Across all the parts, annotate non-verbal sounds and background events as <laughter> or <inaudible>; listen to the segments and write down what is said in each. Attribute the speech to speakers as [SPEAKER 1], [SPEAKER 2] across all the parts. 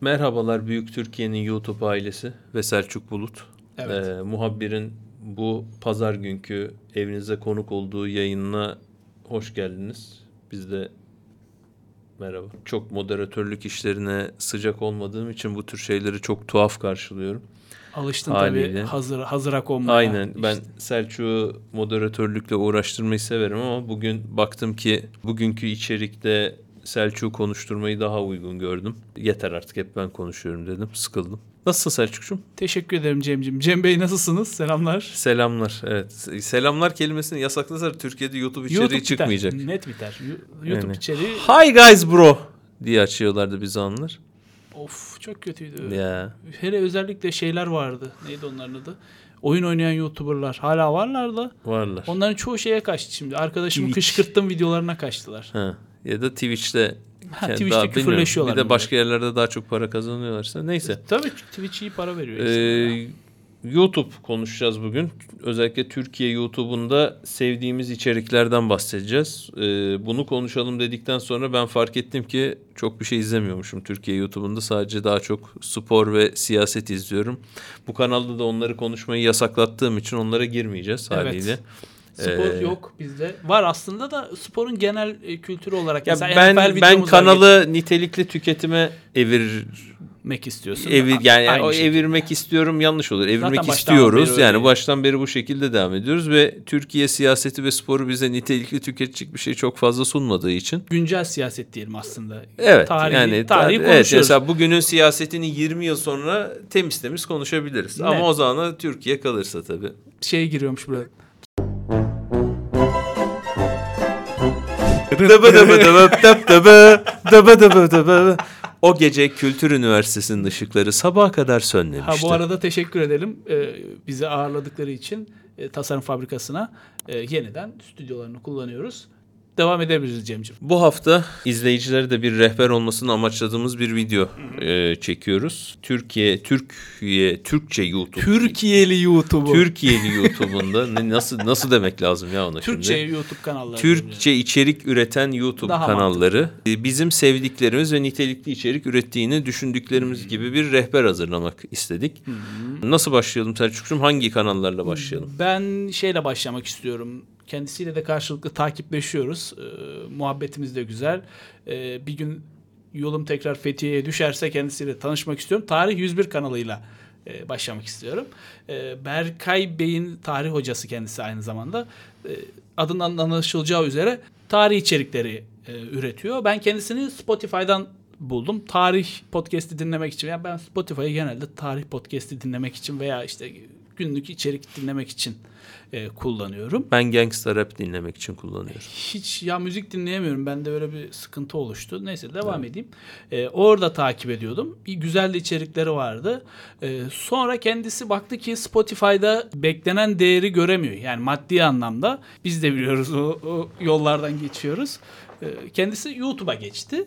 [SPEAKER 1] Merhabalar Büyük Türkiye'nin YouTube ailesi ve Selçuk Bulut.
[SPEAKER 2] Evet.
[SPEAKER 1] Ee, muhabbirin bu pazar günkü evinize konuk olduğu yayınına hoş geldiniz. Biz de merhaba. Çok moderatörlük işlerine sıcak olmadığım için bu tür şeyleri çok tuhaf karşılıyorum.
[SPEAKER 2] Alıştın
[SPEAKER 1] Haliyle.
[SPEAKER 2] tabii hazır hazıra konmaya.
[SPEAKER 1] Aynen ben
[SPEAKER 2] İşte
[SPEAKER 1] Selçuk'u moderatörlükle uğraştırmayı severim ama bugün baktım ki bugünkü içerikte Selçuk'u konuşturmayı daha uygun gördüm. Yeter artık hep ben konuşuyorum dedim. Sıkıldım. Nasılsın Selçuk'cum?
[SPEAKER 2] Teşekkür ederim Cem'ciğim. Cem Bey nasılsınız? Selamlar.
[SPEAKER 1] Selamlar. Evet. Selamlar kelimesini yasaklasalar Türkiye'de YouTube içeriği
[SPEAKER 2] biter.
[SPEAKER 1] çıkmayacak.
[SPEAKER 2] Net biter. YouTube
[SPEAKER 1] Yani.
[SPEAKER 2] içeriği
[SPEAKER 1] Hi guys bro diye açıyorlardı biz anlar.
[SPEAKER 2] of çok kötüydü.
[SPEAKER 1] Ya.
[SPEAKER 2] Hele özellikle şeyler vardı. Neydi onların adı? Oyun oynayan YouTuber'lar. Hala varlar da.
[SPEAKER 1] Varlar.
[SPEAKER 2] Onların çoğu şeye kaçtı şimdi. Arkadaşımı
[SPEAKER 1] Twitch.
[SPEAKER 2] kışkırttım videolarına kaçtılar.
[SPEAKER 1] Ha. Ya da Twitch'te
[SPEAKER 2] Ha,
[SPEAKER 1] kendi-
[SPEAKER 2] Twitch'te
[SPEAKER 1] daha
[SPEAKER 2] küfürleşiyorlar
[SPEAKER 1] Bir de başka yerlerde daha çok para kazanıyorlarsa. Neyse.
[SPEAKER 2] Tabii Twitch iyi para veriyor.
[SPEAKER 1] Ee, YouTube konuşacağız bugün. Özellikle Türkiye YouTube'unda sevdiğimiz içeriklerden bahsedeceğiz. Ee, bunu konuşalım dedikten sonra ben fark ettim ki çok bir şey izlemiyormuşum Türkiye YouTube'unda. Sadece daha çok spor ve siyaset izliyorum. Bu kanalda da onları konuşmayı yasaklattığım için onlara girmeyeceğiz
[SPEAKER 2] Evet. Spor
[SPEAKER 1] Ee,
[SPEAKER 2] yok bizde. Var aslında da sporun genel e, kültürü olarak.
[SPEAKER 1] Ya ben
[SPEAKER 2] NFL
[SPEAKER 1] ben kanalı nitelikli tüketime evir
[SPEAKER 2] geçmek istiyorsun.
[SPEAKER 1] Evir, yani
[SPEAKER 2] aynı
[SPEAKER 1] o
[SPEAKER 2] şey.
[SPEAKER 1] evirmek istiyorum yanlış olur. Evirmek
[SPEAKER 2] baştan
[SPEAKER 1] istiyoruz.
[SPEAKER 2] beri
[SPEAKER 1] Yani
[SPEAKER 2] öyle.
[SPEAKER 1] baştan beri bu şekilde devam ediyoruz ve Türkiye siyaseti ve sporu bize nitelikli tüketecek bir şey çok fazla sunmadığı için.
[SPEAKER 2] güncel siyaset diyelim aslında.
[SPEAKER 1] Evet
[SPEAKER 2] Tarihi,
[SPEAKER 1] yani
[SPEAKER 2] tarihi
[SPEAKER 1] tar- evet, mesela bugünün siyasetini 20 yıl sonra temiz temiz konuşabiliriz.
[SPEAKER 2] Net.
[SPEAKER 1] Ama o zaman Türkiye kalırsa tabii.
[SPEAKER 2] Şey giriyormuş buraya.
[SPEAKER 1] O gece Kültür Üniversitesi'nin ışıkları sabaha kadar
[SPEAKER 2] Ha
[SPEAKER 1] sönmemişti.
[SPEAKER 2] bu arada teşekkür edelim e, bizi ağırladıkları için e, tasarım fabrikasına e, yeniden stüdyolarını kullanıyoruz. Devam edebiliriz Cem'ciğim.
[SPEAKER 1] Bu hafta izleyicilere de bir rehber olmasını amaçladığımız bir video e, çekiyoruz. Türkiye, Türkiye, Türkçe YouTube.
[SPEAKER 2] Türkiye'li YouTube'u.
[SPEAKER 1] Türkiye'li YouTube'unda nasıl nasıl demek lazım ya ona
[SPEAKER 2] Türkçe
[SPEAKER 1] şimdi?
[SPEAKER 2] YouTube kanalları.
[SPEAKER 1] Türkçe içerik üreten YouTube
[SPEAKER 2] Daha
[SPEAKER 1] kanalları e, bizim sevdiklerimiz ve nitelikli içerik ürettiğini düşündüklerimiz gibi bir rehber hazırlamak istedik. Nasıl başlayalım Selçuk'cum? Hangi kanallarla başlayalım?
[SPEAKER 2] Ben şeyle başlamak istiyorum. Kendisiyle de karşılıklı takipleşiyoruz. Ee, muhabbetimiz de güzel. Ee, bir gün yolum tekrar Fethiye'ye düşerse kendisiyle tanışmak istiyorum. Tarih 101 kanalıyla e, başlamak istiyorum. Ee, Berkay Bey'in tarih hocası kendisi aynı zamanda. Ee, adından anlaşılacağı üzere tarih içerikleri e, üretiyor. Ben kendisini Spotify'dan buldum. Tarih podcast'i dinlemek için. Yani ben Spotify'ı genelde tarih podcast'i dinlemek için veya işte günlük içerik dinlemek için e, kullanıyorum.
[SPEAKER 1] Ben Gangsta Rap dinlemek için kullanıyorum.
[SPEAKER 2] Hiç ya müzik dinleyemiyorum. Bende böyle bir sıkıntı oluştu. Neyse devam edeyim. E, orada takip ediyordum. Bir güzel de içerikleri vardı. E, sonra kendisi baktı ki Spotify'da beklenen değeri göremiyor. Yani maddi anlamda. Biz de biliyoruz o, o yollardan geçiyoruz. E, kendisi YouTube'a geçti.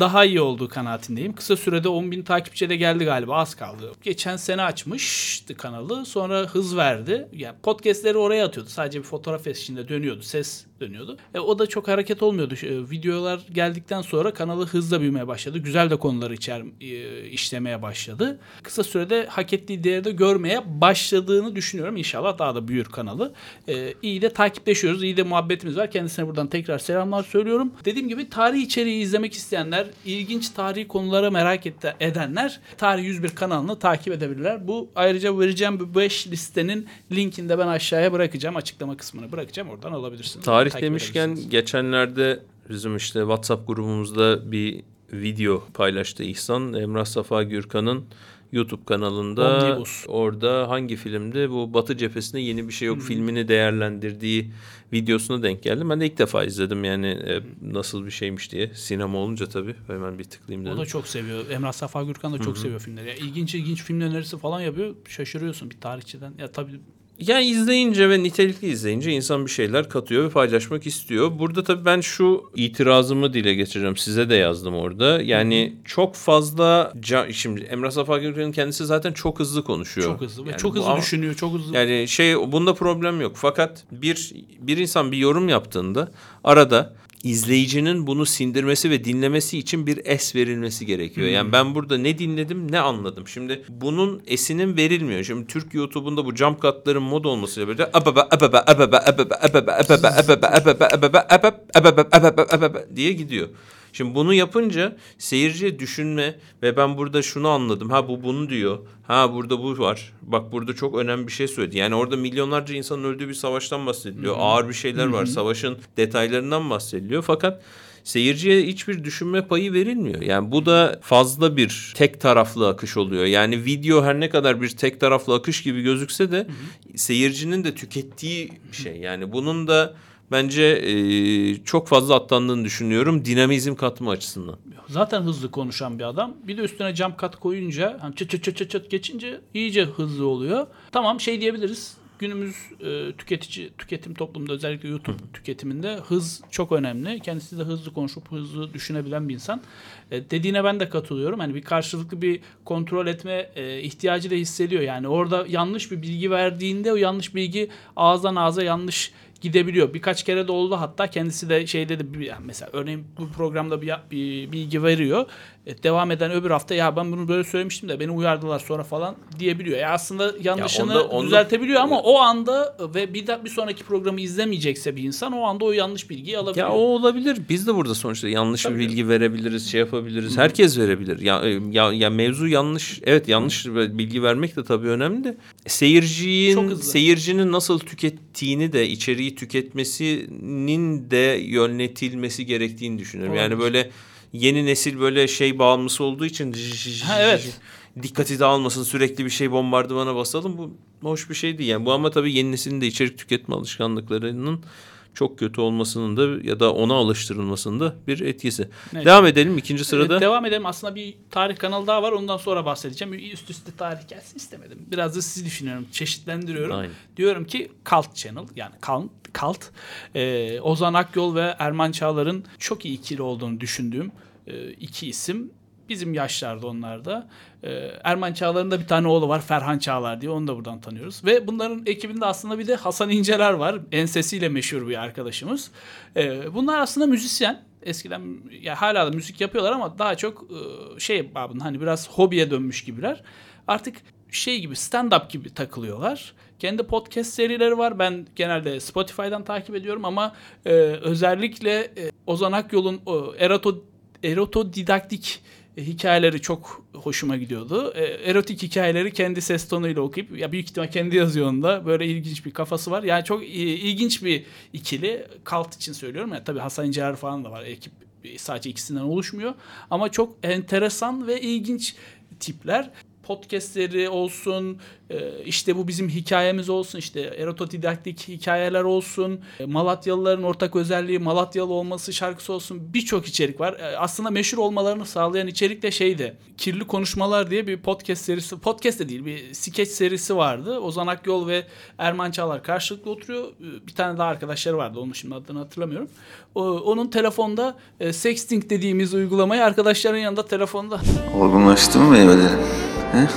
[SPEAKER 2] Daha iyi olduğu kanaatindeyim. Kısa sürede 10 bin takipçi de geldi galiba az kaldı. Geçen sene açmıştı kanalı. Sonra hız verdi. Yani podcastleri oraya atıyordu. Sadece bir fotoğraf eşliğinde dönüyordu. Ses dönüyordu. E, o da çok hareket olmuyordu. E, videolar geldikten sonra kanalı hızla büyümeye başladı. Güzel de konuları içer, e, işlemeye başladı. Kısa sürede hak ettiği değeri de görmeye başladığını düşünüyorum. İnşallah daha da büyür kanalı. E, iyi de takipleşiyoruz. iyi de muhabbetimiz var. Kendisine buradan tekrar selamlar söylüyorum. Dediğim gibi tarih içeriği izlemek isteyenler, ilginç tarihi konulara merak edenler Tarih 101 kanalını takip edebilirler. Bu ayrıca vereceğim bu 5 listenin linkini de ben aşağıya bırakacağım. Açıklama kısmına bırakacağım. Oradan alabilirsiniz.
[SPEAKER 1] Tarih
[SPEAKER 2] Takip
[SPEAKER 1] demişken geçenlerde bizim işte WhatsApp grubumuzda bir video paylaştı İhsan. Emrah Safa Gürkan'ın YouTube kanalında
[SPEAKER 2] Omnibus.
[SPEAKER 1] orada hangi filmdi? Bu Batı cephesinde yeni bir şey yok filmini değerlendirdiği videosuna denk geldim. Ben de ilk defa izledim yani e, nasıl bir şeymiş diye. Sinema olunca tabii hemen bir tıklayayım dedim.
[SPEAKER 2] O da çok seviyor. Emrah Safa Gürkan da çok seviyor filmleri. Ya, ilginç ilginç film önerisi falan yapıyor. Şaşırıyorsun bir tarihçiden. Ya tabii
[SPEAKER 1] Yani izleyince ve nitelikli izleyince insan bir şeyler katıyor ve paylaşmak istiyor. Burada tabii ben şu itirazımı dile getireceğim. Size de yazdım orada. Yani çok fazla şimdi Emrah Safa Gürkan'ın kendisi zaten çok hızlı konuşuyor.
[SPEAKER 2] çok hızlı
[SPEAKER 1] Yani
[SPEAKER 2] çok hızlı düşünüyor. Çok hızlı.
[SPEAKER 1] Yani şey bunda problem yok. Fakat bir bir insan bir yorum yaptığında arada izleyicinin bunu sindirmesi ve dinlemesi için bir es verilmesi gerekiyor. Yani ben burada ne dinledim ne anladım. Şimdi bunun esinin verilmiyor. Şimdi Türk YouTube'unda bu jump cut'ların mod olmasıyla birlikte ababa ababa ababa ababa ababa ababa ababa ababa ababa ababa ababa ababa diye gidiyor. Şimdi bunu yapınca seyirciye düşünme ve ben burada şunu anladım. Ha bu bunu diyor. Ha burada bu var. Bak burada çok önemli bir şey söyledi. Yani orada milyonlarca insanın öldüğü bir savaştan bahsediliyor. Ağır bir şeyler var. Savaşın detaylarından bahsediliyor. Fakat seyirciye hiçbir düşünme payı verilmiyor. Yani bu da fazla bir tek taraflı akış oluyor. Yani video her ne kadar bir tek taraflı akış gibi gözükse de seyircinin de tükettiği bir şey. Yani bunun da bence e, çok fazla atlandığını düşünüyorum dinamizm katma açısından.
[SPEAKER 2] Zaten hızlı konuşan bir adam. Bir de üstüne jump cut koyunca hani çıt çıt çıt çıt çıt geçince iyice hızlı oluyor. Tamam şey diyebiliriz. Günümüz e, tüketici tüketim toplumunda özellikle YouTube tüketiminde hız çok önemli. Kendisi de hızlı konuşup hızlı düşünebilen bir insan. E, dediğine ben de katılıyorum. Hani bir karşılıklı bir kontrol etme e, ihtiyacı da hissediyor. Yani orada yanlış bir bilgi verdiğinde o yanlış bilgi ağızdan ağza yanlış gidebiliyor. Birkaç kere de oldu hatta kendisi de şey dedi yani mesela örneğin bu programda bir, bir bilgi veriyor. E, devam eden öbür hafta ya ben bunu böyle söylemiştim de beni uyardılar sonra falan diyebiliyor. Ya aslında yanlışını
[SPEAKER 1] onda- onda-
[SPEAKER 2] düzeltebiliyor ama o anda ve bir de bir sonraki programı izlemeyecekse bir insan o anda o yanlış bilgiyi alabiliyor.
[SPEAKER 1] Ya o olabilir. Biz de burada sonuçta yanlış bir bilgi verebiliriz, şey yapabiliriz. Herkes verebilir. Ya, ya, ya mevzu yanlış. Evet yanlış bilgi vermek de tabii önemli de.
[SPEAKER 2] Hızlı.
[SPEAKER 1] seyircinin nasıl tükettiğini de içeriği tüketmesinin de yönetilmesi gerektiğini düşünüyorum. Yani
[SPEAKER 2] Olabilir.
[SPEAKER 1] böyle yeni nesil böyle şey bağımlısı olduğu için
[SPEAKER 2] Ha, evet.
[SPEAKER 1] dikkati dağılmasın sürekli bir şey bombardımana basalım bu hoş bir şey değil. Yani bu ama tabii yeni neslin de içerik tüketme alışkanlıklarının çok kötü olmasının da ya da ona alıştırılmasının da bir etkisi.
[SPEAKER 2] Evet.
[SPEAKER 1] Devam edelim ikinci sırada.
[SPEAKER 2] Evet, devam edelim. Aslında bir tarih kanalı daha var. Ondan sonra bahsedeceğim. Üst üste tarih gelsin istemedim. Biraz da sizi düşünüyorum. Çeşitlendiriyorum.
[SPEAKER 1] Aynen.
[SPEAKER 2] Diyorum ki Cult Channel yani Cult, Cult e, Ozan Akyol ve Erman Çağlar'ın çok iyi ikili olduğunu düşündüğüm e, iki isim. Bizim yaşlarda onlar da. E, Erman Çağlar'ın da bir tane oğlu var Ferhan Çağlar diye onu da buradan tanıyoruz. Ve bunların ekibinde aslında bir de Hasan İnceler var. Ensesiyle meşhur bir arkadaşımız. E, bunlar aslında müzisyen. Eskiden ya hala da müzik yapıyorlar ama daha çok e, şey babın hani biraz hobiye dönmüş gibiler. Artık şey gibi stand-up gibi takılıyorlar. Kendi podcast serileri var. Ben genelde Spotify'dan takip ediyorum ama e, özellikle e, Ozan Akyol'un o eroto, erotodidaktik e, hikayeleri çok hoşuma gidiyordu. E, erotik hikayeleri kendi ses tonuyla okuyup ya büyük ihtimal kendi yazıyor onu da. Böyle ilginç bir kafası var. Yani çok e, ilginç bir ikili. Kalt için söylüyorum. Ya tabii Hasan İnceler falan da var. Ekip sadece ikisinden oluşmuyor. Ama çok enteresan ve ilginç tipler podcastleri olsun, e, işte bu bizim hikayemiz olsun, işte erotodidaktik hikayeler olsun, e, Malatyalıların ortak özelliği Malatyalı olması şarkısı olsun birçok içerik var. E, Aslında meşhur olmalarını sağlayan içerik de şeydi. Kirli Konuşmalar diye bir podcast serisi, podcast de değil bir skeç serisi vardı. Ozan Akyol ve Erman Çağlar karşılıklı oturuyor. Bir tane daha arkadaşları vardı. Onun şimdi adını hatırlamıyorum. Onun telefonda sexting dediğimiz uygulamayı arkadaşların yanında telefonda
[SPEAKER 3] Olgunlaştı mı meyvelerin? He?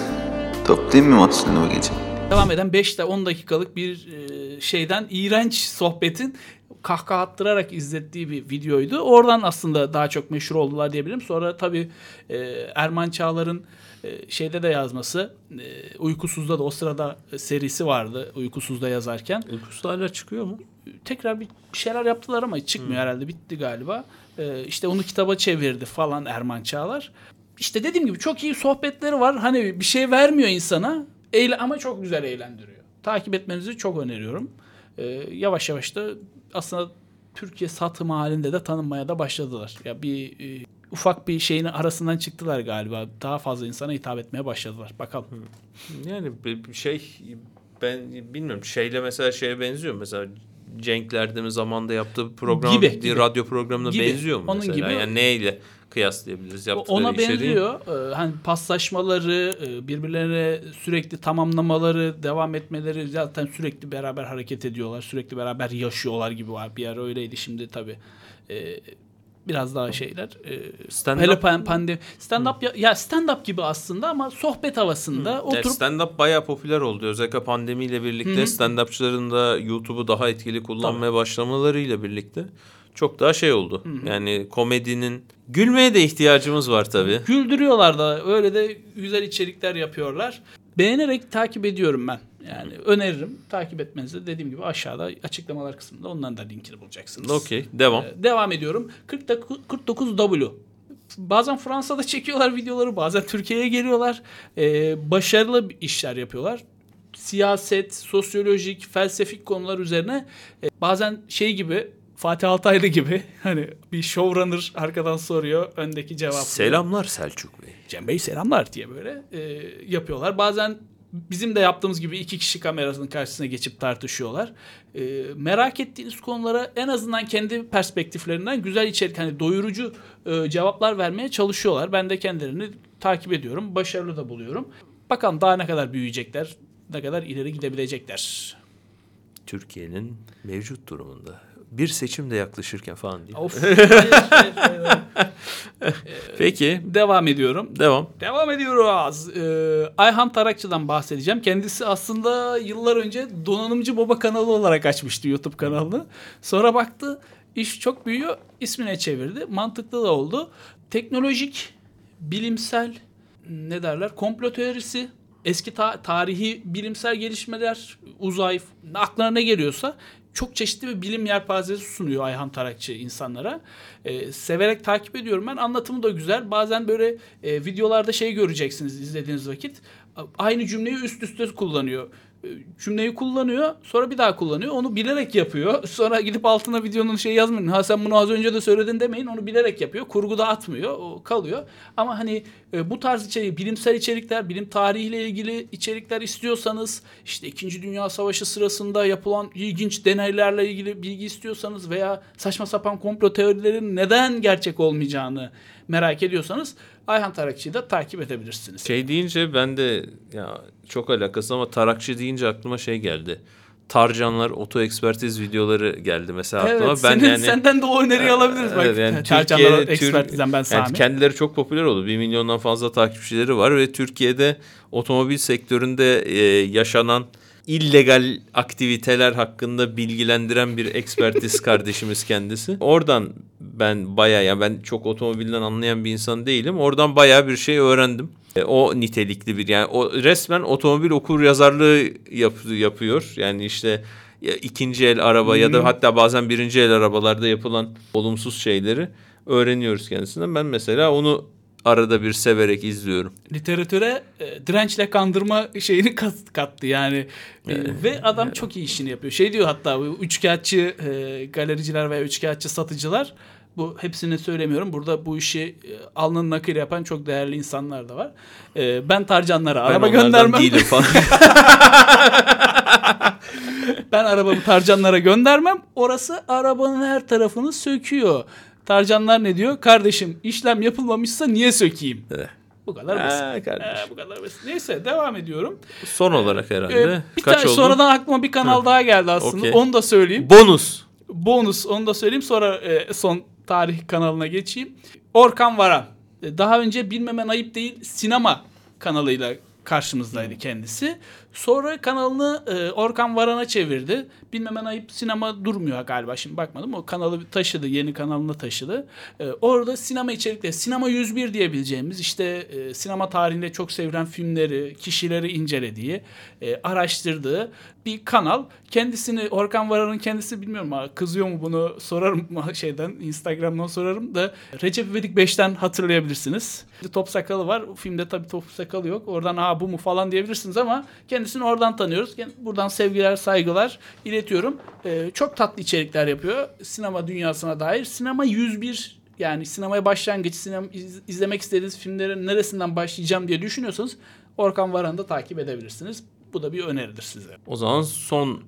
[SPEAKER 3] Toplayayım mı mahsulünü bu gece?
[SPEAKER 2] devam eden 5 de 10 dakikalık bir e, şeyden iğrenç sohbetin kahkaha attırarak izlettiği bir videoydu. Oradan aslında daha çok meşhur oldular diyebilirim. Sonra tabii e, Erman Çağlar'ın e, şeyde de yazması, e, Uykusuz'da da o sırada serisi vardı Uykusuz'da yazarken.
[SPEAKER 1] Uykusu hala çıkıyor mu?
[SPEAKER 2] Tekrar bir şeyler yaptılar ama çıkmıyor herhalde bitti galiba. E, işte onu kitaba çevirdi falan Erman Çağlar. İşte dediğim gibi çok iyi sohbetleri var. Hani bir şey vermiyor insana eğle ama çok güzel eğlendiriyor. Takip etmenizi çok öneriyorum. Ee, yavaş yavaş da aslında Türkiye satım halinde de tanınmaya da başladılar. Ya bir e, ufak bir şeyin arasından çıktılar galiba. Daha fazla insana hitap etmeye başladılar. Bakalım.
[SPEAKER 1] Yani bir şey ben bilmiyorum şeyle mesela şeye benziyor mesela Cenk Erdem'in zamanda yaptığı program
[SPEAKER 2] Gibi,
[SPEAKER 1] bir
[SPEAKER 2] gibi.
[SPEAKER 1] radyo programına
[SPEAKER 2] Gibi.
[SPEAKER 1] benziyor mu
[SPEAKER 2] Onun
[SPEAKER 1] mesela?
[SPEAKER 2] gibi.
[SPEAKER 1] Yani neyle kıyaslayabiliriz yaptıkları
[SPEAKER 2] Ona benziyor. Ee, hani paslaşmaları, e, birbirlerine sürekli tamamlamaları, devam etmeleri zaten sürekli beraber hareket ediyorlar. Sürekli beraber yaşıyorlar gibi var. Bir ara öyleydi. Şimdi tabii e, biraz daha şeyler. E,
[SPEAKER 1] Stand-up
[SPEAKER 2] hele pan- pandemi stand up ya, ya stand up gibi aslında ama sohbet havasında
[SPEAKER 1] Yani
[SPEAKER 2] oturup
[SPEAKER 1] stand-up bayağı popüler oldu. Özellikle pandemiyle birlikte stand-upçıların da YouTube'u daha etkili kullanmaya başlamalarıyla birlikte çok daha şey oldu. Yani komedinin gülmeye de ihtiyacımız var tabii.
[SPEAKER 2] Güldürüyorlar da öyle de güzel içerikler yapıyorlar. Beğenerek takip ediyorum ben. Yani öneririm. Takip etmenizi dediğim gibi aşağıda açıklamalar kısmında onların da linkini bulacaksınız.
[SPEAKER 1] Okey, devam.
[SPEAKER 2] Ee, devam ediyorum. 49 49W. Bazen Fransa'da <laughs> çekiyorlar videoları, bazen Türkiye'ye geliyorlar. Ee, başarılı işler yapıyorlar. Siyaset, sosyolojik, felsefik konular üzerine e, bazen şey gibi Fatih Altaylı gibi <laughs> hani bir showrunner arkadan soruyor, öndeki cevap.
[SPEAKER 1] Selamlar Selçuk Bey.
[SPEAKER 2] Cem Bey selamlar diye böyle e, yapıyorlar. Bazen bizim de yaptığımız gibi iki kişi kamerasının karşısına geçip tartışıyorlar. E, merak ettiğiniz konulara en azından kendi perspektiflerinden güzel içerik, hani doyurucu e, cevaplar vermeye çalışıyorlar. Ben de kendilerini takip ediyorum. Başarılı da buluyorum. Bakalım daha ne kadar büyüyecekler, ne kadar ileri gidebilecekler.
[SPEAKER 1] Türkiye'nin mevcut durumunda bir seçim de yaklaşırken falan diye.
[SPEAKER 2] Of. hayır, hayır, hayır. <laughs>
[SPEAKER 1] Peki,
[SPEAKER 2] Devam ediyorum.
[SPEAKER 1] devam.
[SPEAKER 2] Devam ediyoruz. Ee, Ayhan Tarakçı'dan bahsedeceğim. Kendisi aslında yıllar önce Donanımcı Baba kanalı olarak açmıştı YouTube kanalını. Sonra baktı iş çok büyüyor. ismine çevirdi. Mantıklı da oldu. Teknolojik, bilimsel ne derler? Komplo teorisi, eski ta- tarihi bilimsel gelişmeler, uzay, aklına ne geliyorsa çok çeşitli bir bilim yelpazesi sunuyor Ayhan Tarakçı insanlara. Ee, severek takip ediyorum ben. Anlatımı da güzel. Bazen böyle e, videolarda şey göreceksiniz izlediğiniz vakit. Aynı cümleyi üst üste kullanıyor. E, Cümleyi kullanıyor, sonra bir daha kullanıyor. Onu bilerek yapıyor. <laughs> Sonra gidip altına videonun şey yazmayın. Ha sen bunu az önce de söyledin demeyin. Onu bilerek yapıyor. Kurguda atmıyor. O kalıyor. Ama hani e, bu tarz içerik, bilimsel içerikler, bilim tarihiyle ilgili içerikler istiyorsanız, işte 2. Dünya Savaşı sırasında yapılan ilginç deneylerle ilgili bilgi istiyorsanız veya saçma sapan komplo teorilerin neden gerçek olmayacağını merak ediyorsanız Ayhan Tarakçı'yı da takip edebilirsiniz.
[SPEAKER 1] Şey deyince ben de ya çok alakası ama tarakçı deyince aklıma şey geldi. Tarcanlar oto ekspertiz videoları geldi mesela aklıma.
[SPEAKER 2] Evet,
[SPEAKER 1] ben
[SPEAKER 2] senin,
[SPEAKER 1] yani
[SPEAKER 2] senden de o öneriyi alabiliriz. Bak,
[SPEAKER 1] Evet, yani Türkiye'de-
[SPEAKER 2] ekspertizden ben
[SPEAKER 1] yani
[SPEAKER 2] Sami.
[SPEAKER 1] kendileri çok popüler oldu. Bir milyondan fazla takipçileri var ve Türkiye'de otomobil sektöründe e, yaşanan illegal aktiviteler hakkında bilgilendiren bir ekspertiz <laughs> kardeşimiz kendisi. Oradan ben bayağı ya ben çok otomobilden anlayan bir insan değilim. Oradan bayağı bir şey öğrendim. E, O nitelikli bir yani o resmen otomobil okur yazarlığı yap, yapıyor. Yani işte ya ikinci el araba ya da hatta bazen birinci el arabalarda yapılan olumsuz şeyleri öğreniyoruz kendisinden. Ben mesela onu arada bir severek izliyorum.
[SPEAKER 2] literatüre e, dirençle kandırma şeyini kat, kattı yani E, ve adam çok iyi işini yapıyor. Şey diyor hatta bu üçkağıtçı e, galericiler veya üçkağıtçı satıcılar bu hepsini söylemiyorum. Burada bu işi e, alnının nakil yapan çok değerli insanlar da var. E, ben tarcanlara
[SPEAKER 1] Ben
[SPEAKER 2] araba göndermem.
[SPEAKER 1] değilim falan. <laughs>
[SPEAKER 2] Ben arabamı tarcanlara göndermem. Orası arabanın her tarafını söküyor. Tarcanlar ne diyor? Kardeşim işlem yapılmamışsa niye sökeyim?
[SPEAKER 1] Evet.
[SPEAKER 2] Bu kadar basit.
[SPEAKER 1] Ha, kardeşim.
[SPEAKER 2] Ee, bu kadar basit. Neyse devam ediyorum.
[SPEAKER 1] Son olarak herhalde.
[SPEAKER 2] Ee, bir
[SPEAKER 1] Kaç
[SPEAKER 2] tane
[SPEAKER 1] oldu?
[SPEAKER 2] sonradan aklıma bir kanal daha geldi aslında.
[SPEAKER 1] Okey.
[SPEAKER 2] Onu da söyleyeyim.
[SPEAKER 1] Bonus.
[SPEAKER 2] Bonus onu da söyleyeyim sonra e, son tarih kanalına geçeyim. Orkan Varan. E, Daha önce bilmemen ayıp değil sinema kanalıyla karşımızdaydı kendisi. Sonra kanalını e, Orkan Varan'a çevirdi. Bilmemen ayıp sinema durmuyor galiba şimdi bakmadım. O kanalı taşıdı, yeni kanalını taşıdı. E, orada sinema içerikleri, sinema 101 diyebileceğimiz işte e, sinema tarihinde çok sevilen filmleri, kişileri incelediği, e, araştırdığı bir kanal. Kendisini Orkan Varan'ın kendisi bilmiyorum ama kızıyor mu bunu sorarım <laughs> şeyden Instagram'dan sorarım da Recep İvedik 5'ten hatırlayabilirsiniz. Top sakalı var. Filmde tabii top sakalı yok. Oradan bu mu falan diyebilirsiniz ama kendisini oradan tanıyoruz. Buradan sevgiler, saygılar iletiyorum. Ee, çok tatlı içerikler yapıyor. Sinema dünyasına dair. Sinema 101 yani sinemaya başlangıç, sinema iz- izlemek istediğiniz filmlerin neresinden başlayacağım diye düşünüyorsanız Orkan Varan'ı da takip edebilirsiniz. Bu da bir öneridir size.
[SPEAKER 1] O zaman son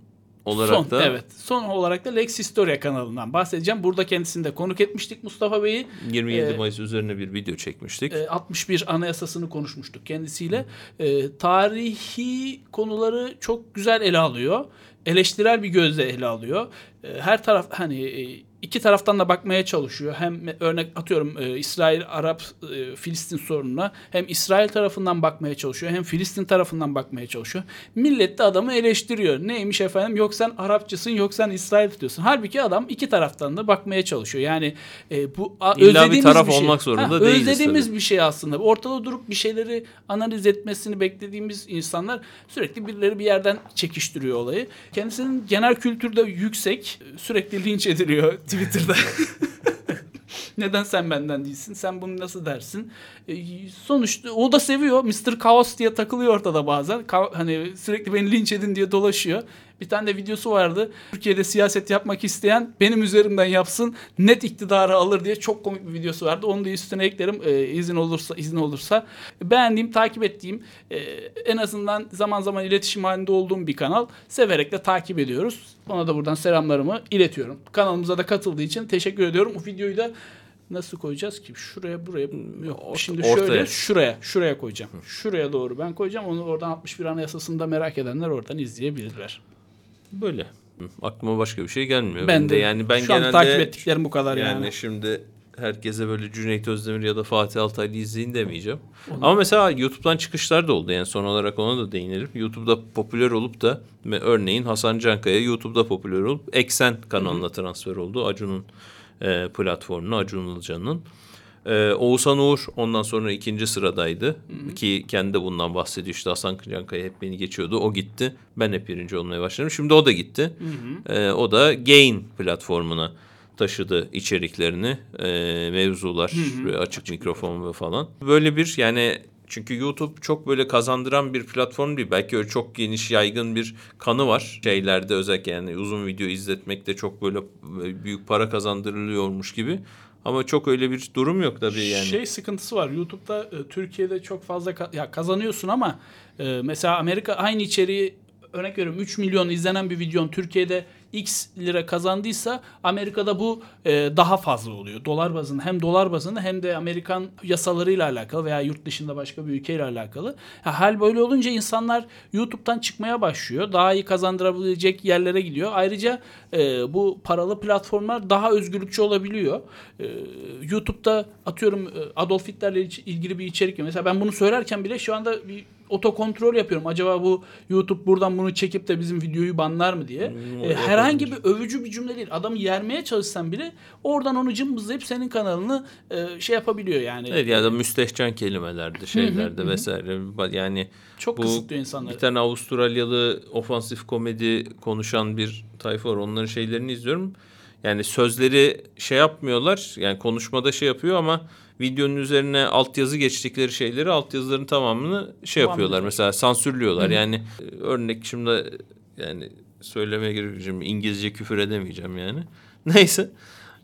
[SPEAKER 1] olarak
[SPEAKER 2] son,
[SPEAKER 1] da
[SPEAKER 2] evet. Son olarak da Lex Historia kanalından bahsedeceğim. Burada kendisini de konuk etmiştik Mustafa Bey'i.
[SPEAKER 1] 27
[SPEAKER 2] Ee,
[SPEAKER 1] Mayıs üzerine bir video çekmiştik.
[SPEAKER 2] E, 61 anayasasını konuşmuştuk kendisiyle. E, tarihi konuları çok güzel ele alıyor. Eleştirel bir gözle ele alıyor. E, her taraf hani e, iki taraftan da bakmaya çalışıyor. Hem örnek atıyorum e, İsrail Arap e, Filistin sorununa hem İsrail tarafından bakmaya çalışıyor hem Filistin tarafından bakmaya çalışıyor. Millet de adamı eleştiriyor. Neymiş efendim yok sen Arapçısın yok sen İsrail tutuyorsun. Halbuki adam iki taraftan da bakmaya çalışıyor. Yani e, bu a-
[SPEAKER 1] İlla bir
[SPEAKER 2] özlediğimiz
[SPEAKER 1] taraf
[SPEAKER 2] şey.
[SPEAKER 1] olmak zorunda değiliz
[SPEAKER 2] Özlediğimiz
[SPEAKER 1] tabii.
[SPEAKER 2] bir şey aslında. Ortada durup bir şeyleri analiz etmesini beklediğimiz insanlar sürekli birileri bir yerden çekiştiriyor olayı. Kendisinin genel kültürde yüksek, sürekli linç ediliyor Twitter'da. <laughs> <laughs> Neden sen benden değilsin? Sen bunu nasıl dersin? E, sonuçta o da seviyor. Mr. Chaos diye takılıyor ortada bazen. Ka- hani sürekli beni linç edin diye dolaşıyor. Bir tane de videosu vardı. Türkiye'de siyaset yapmak isteyen benim üzerimden yapsın. Net iktidarı alır diye çok komik bir videosu vardı. Onu da üstüne eklerim e, izin olursa izin olursa. Beğendiğim, takip ettiğim e, en azından zaman zaman iletişim halinde olduğum bir kanal. Severek de takip ediyoruz. Ona da buradan selamlarımı iletiyorum. Kanalımıza da katıldığı için teşekkür ediyorum. Bu videoyu da nasıl koyacağız ki? Şuraya buraya yok.
[SPEAKER 1] Ort-
[SPEAKER 2] Şimdi
[SPEAKER 1] ortaya.
[SPEAKER 2] şöyle şuraya şuraya koyacağım. Şuraya doğru ben koyacağım. Onu oradan 61 Anayasası'nda merak edenler oradan izleyebilirler.
[SPEAKER 1] Böyle. Aklıma başka bir şey gelmiyor.
[SPEAKER 2] Ben
[SPEAKER 1] Benim
[SPEAKER 2] de
[SPEAKER 1] yani ben
[SPEAKER 2] şu an
[SPEAKER 1] genelde
[SPEAKER 2] takip ettiklerim bu kadar
[SPEAKER 1] yani,
[SPEAKER 2] yani.
[SPEAKER 1] şimdi herkese böyle Cüneyt Özdemir ya da Fatih Altaylı izleyin demeyeceğim. Ama mesela YouTube'dan çıkışlar da oldu. Yani son olarak ona da değinelim. YouTube'da popüler olup da örneğin Hasan Cankaya YouTube'da popüler olup Eksen kanalına transfer oldu. Acun'un e, platformuna, Acun Ilıcan'ın. Ee, Oğuzhan Uğur ondan sonra ikinci sıradaydı. Ki kendi de bundan bahsediyor. İşte Hasan Cankaya hep beni geçiyordu. O gitti. Ben hep birinci olmaya başladım. Şimdi o da gitti. Ee, o da Gain platformuna taşıdı içeriklerini. Ee, mevzular, ve açık mikrofon ve falan. Böyle bir yani çünkü YouTube çok böyle kazandıran bir platform değil. Belki öyle çok geniş yaygın bir kanı var. Şeylerde özellikle yani uzun video izletmekte çok böyle büyük para kazandırılıyormuş gibi. Ama çok öyle bir durum yok tabii yani.
[SPEAKER 2] Şey sıkıntısı var. YouTube'da e, Türkiye'de çok fazla ya kazanıyorsun ama e, mesela Amerika aynı içeriği örnek veriyorum 3 milyon izlenen bir videon Türkiye'de X lira kazandıysa Amerika'da bu e, daha fazla oluyor. Dolar bazında hem dolar bazında hem de Amerikan yasalarıyla alakalı veya yurt dışında başka bir ülkeyle alakalı. Ya, hal böyle olunca insanlar YouTube'dan çıkmaya başlıyor. Daha iyi kazandırabilecek yerlere gidiyor. Ayrıca e, bu paralı platformlar daha özgürlükçü olabiliyor. E, YouTube'da atıyorum e, Adolf Hitler'le il- ilgili bir içerik. Mesela ben bunu söylerken bile şu anda bir otokontrol yapıyorum. Acaba bu YouTube buradan bunu çekip de bizim videoyu banlar mı diye. E, herhangi bir övücü bir cümle değil. Adamı yermeye çalışsan bile oradan onu cımbızlayıp senin kanalını e, şey yapabiliyor yani.
[SPEAKER 1] Evet ya da müstehcen kelimelerde, şeylerde vesaire. Yani
[SPEAKER 2] Çok
[SPEAKER 1] bu
[SPEAKER 2] kısıtlıyor insanları.
[SPEAKER 1] bir tane Avustralyalı ofansif komedi konuşan bir tayfa var. Onların şeylerini izliyorum. Yani sözleri şey yapmıyorlar. Yani konuşmada şey yapıyor ama videonun üzerine altyazı geçtikleri şeyleri altyazıların tamamını şey
[SPEAKER 2] Tamam.
[SPEAKER 1] yapıyorlar. Mesela sansürlüyorlar. Yani e, örnek şimdi yani söylemeye yok. İngilizce küfür edemeyeceğim yani. <laughs> Neyse.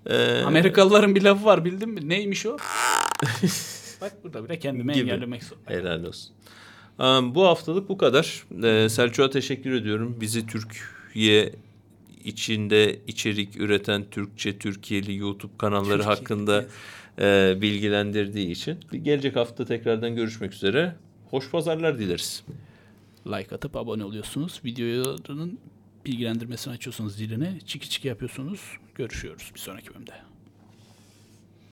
[SPEAKER 1] Ee,
[SPEAKER 2] Amerikalıların bir lafı var bildin mi? Neymiş o? <laughs> Bak burada bile kendimi
[SPEAKER 1] Gibi.
[SPEAKER 2] engellemek zorundayım.
[SPEAKER 1] Helal olsun. Bu haftalık bu kadar. Ee, Selçuk'a teşekkür ediyorum. Bizi Türkiye içinde içerik üreten Türkçe Türkiye'li YouTube kanalları hakkında e, bilgilendirdiği için. Gelecek hafta tekrardan görüşmek üzere. Hoş pazarlar dileriz.
[SPEAKER 2] Like atıp abone oluyorsunuz. Videoların bilgilendirmesini açıyorsunuz zilini. Çiki çiki yapıyorsunuz. Görüşüyoruz bir sonraki bölümde.